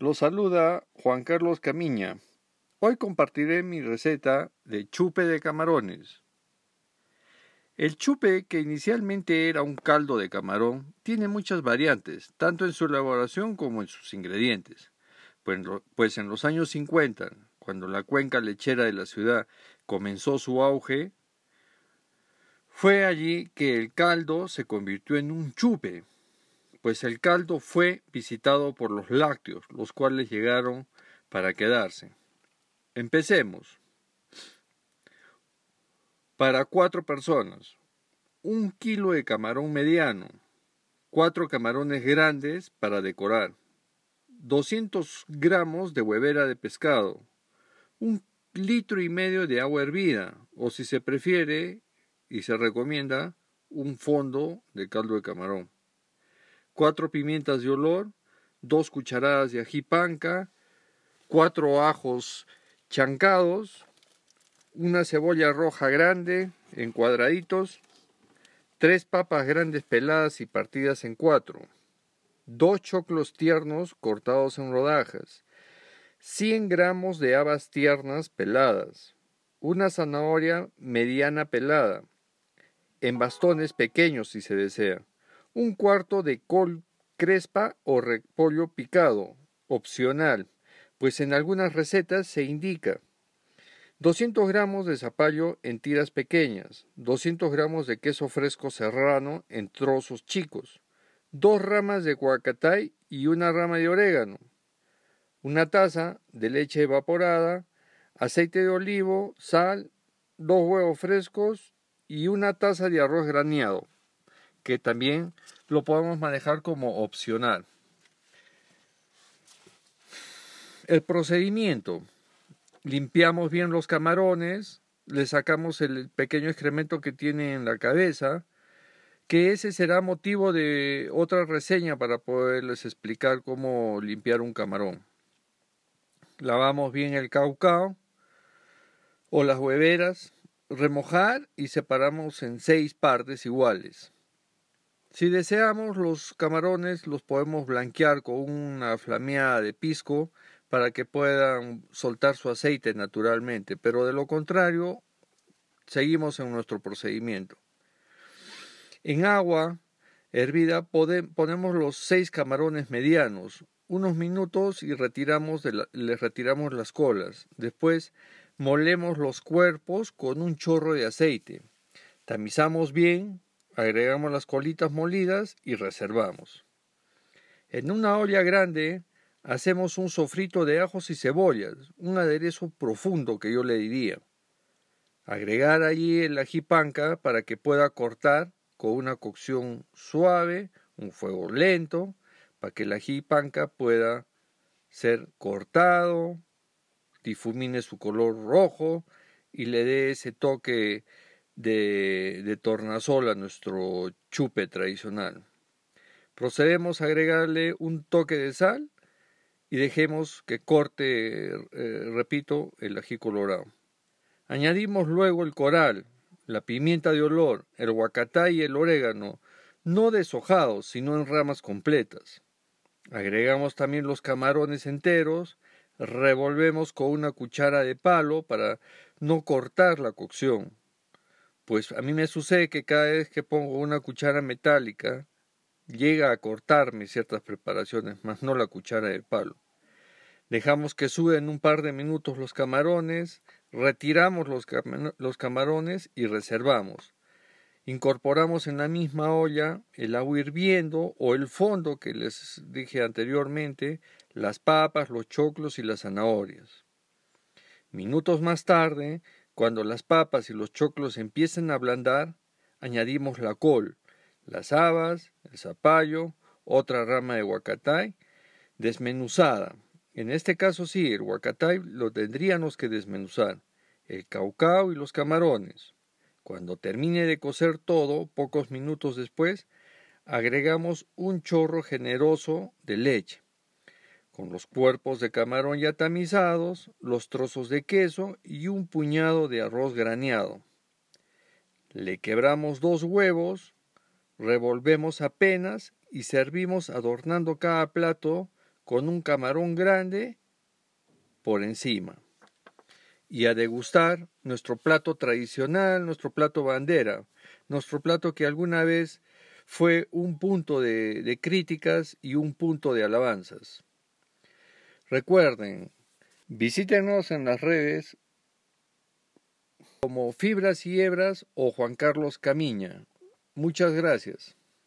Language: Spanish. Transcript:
Los saluda Juan Carlos Camiña. Hoy compartiré mi receta de chupe de camarones. El chupe, que inicialmente era un caldo de camarón, tiene muchas variantes, tanto en su elaboración como en sus ingredientes. Pues, pues en los años 50, cuando la cuenca lechera de la ciudad comenzó su auge, fue allí que el caldo se convirtió en un chupe, pues el caldo fue visitado por los lácteos, los cuales llegaron para quedarse. Empecemos. Para cuatro personas, un kilo de camarón mediano, cuatro camarones grandes para decorar, 200 gramos de huevera de pescado, un litro y medio de agua hervida, o si se prefiere y se recomienda, un fondo de caldo de camarón cuatro pimientas de olor, dos cucharadas de ají panca, cuatro ajos chancados, una cebolla roja grande en cuadraditos, tres papas grandes peladas y partidas en cuatro, dos choclos tiernos cortados en rodajas, 100 gramos de habas tiernas peladas, una zanahoria mediana pelada, en bastones pequeños si se desea, un cuarto de col crespa o repollo picado, opcional, pues en algunas recetas se indica. 200 gramos de zapallo en tiras pequeñas, 200 gramos de queso fresco serrano en trozos chicos, dos ramas de guacatay y una rama de orégano, una taza de leche evaporada, aceite de olivo, sal, dos huevos frescos y una taza de arroz graneado que también lo podemos manejar como opcional. El procedimiento. Limpiamos bien los camarones, le sacamos el pequeño excremento que tiene en la cabeza, que ese será motivo de otra reseña para poderles explicar cómo limpiar un camarón. Lavamos bien el caucao o las hueveras, remojar y separamos en seis partes iguales. Si deseamos los camarones los podemos blanquear con una flameada de pisco para que puedan soltar su aceite naturalmente, pero de lo contrario seguimos en nuestro procedimiento. En agua hervida ponemos los seis camarones medianos, unos minutos y retiramos les retiramos las colas. Después molemos los cuerpos con un chorro de aceite. Tamizamos bien, agregamos las colitas molidas y reservamos. En una olla grande hacemos un sofrito de ajos y cebollas, un aderezo profundo que yo le diría. Agregar allí el ají panca para que pueda cortar con una cocción suave, un fuego lento, para que el ají panca pueda ser cortado, difumine su color rojo y le dé ese toque de, de tornasol a nuestro chupe tradicional. Procedemos a agregarle un toque de sal y dejemos que corte, eh, repito, el ají colorado. Añadimos luego el coral, la pimienta de olor, el huacatá y el orégano, no deshojados, sino en ramas completas. Agregamos también los camarones enteros, revolvemos con una cuchara de palo para no cortar la cocción. Pues a mí me sucede que cada vez que pongo una cuchara metálica, llega a cortarme ciertas preparaciones, más no la cuchara de palo. Dejamos que suben un par de minutos los camarones, retiramos los, los camarones y reservamos. Incorporamos en la misma olla el agua hirviendo o el fondo que les dije anteriormente, las papas, los choclos y las zanahorias. Minutos más tarde cuando las papas y los choclos empiecen a ablandar, añadimos la col, las habas, el zapallo, otra rama de huacatay, desmenuzada. En este caso sí, el huacatay lo tendríamos que desmenuzar, el caucao y los camarones. Cuando termine de cocer todo, pocos minutos después, agregamos un chorro generoso de leche con los cuerpos de camarón ya tamizados, los trozos de queso y un puñado de arroz graneado. Le quebramos dos huevos, revolvemos apenas y servimos adornando cada plato con un camarón grande por encima y a degustar nuestro plato tradicional, nuestro plato bandera, nuestro plato que alguna vez fue un punto de, críticas y un punto de alabanzas. Recuerden, visítenos en las redes como Fibras y Hebras o Juan Carlos Camiña. Muchas gracias.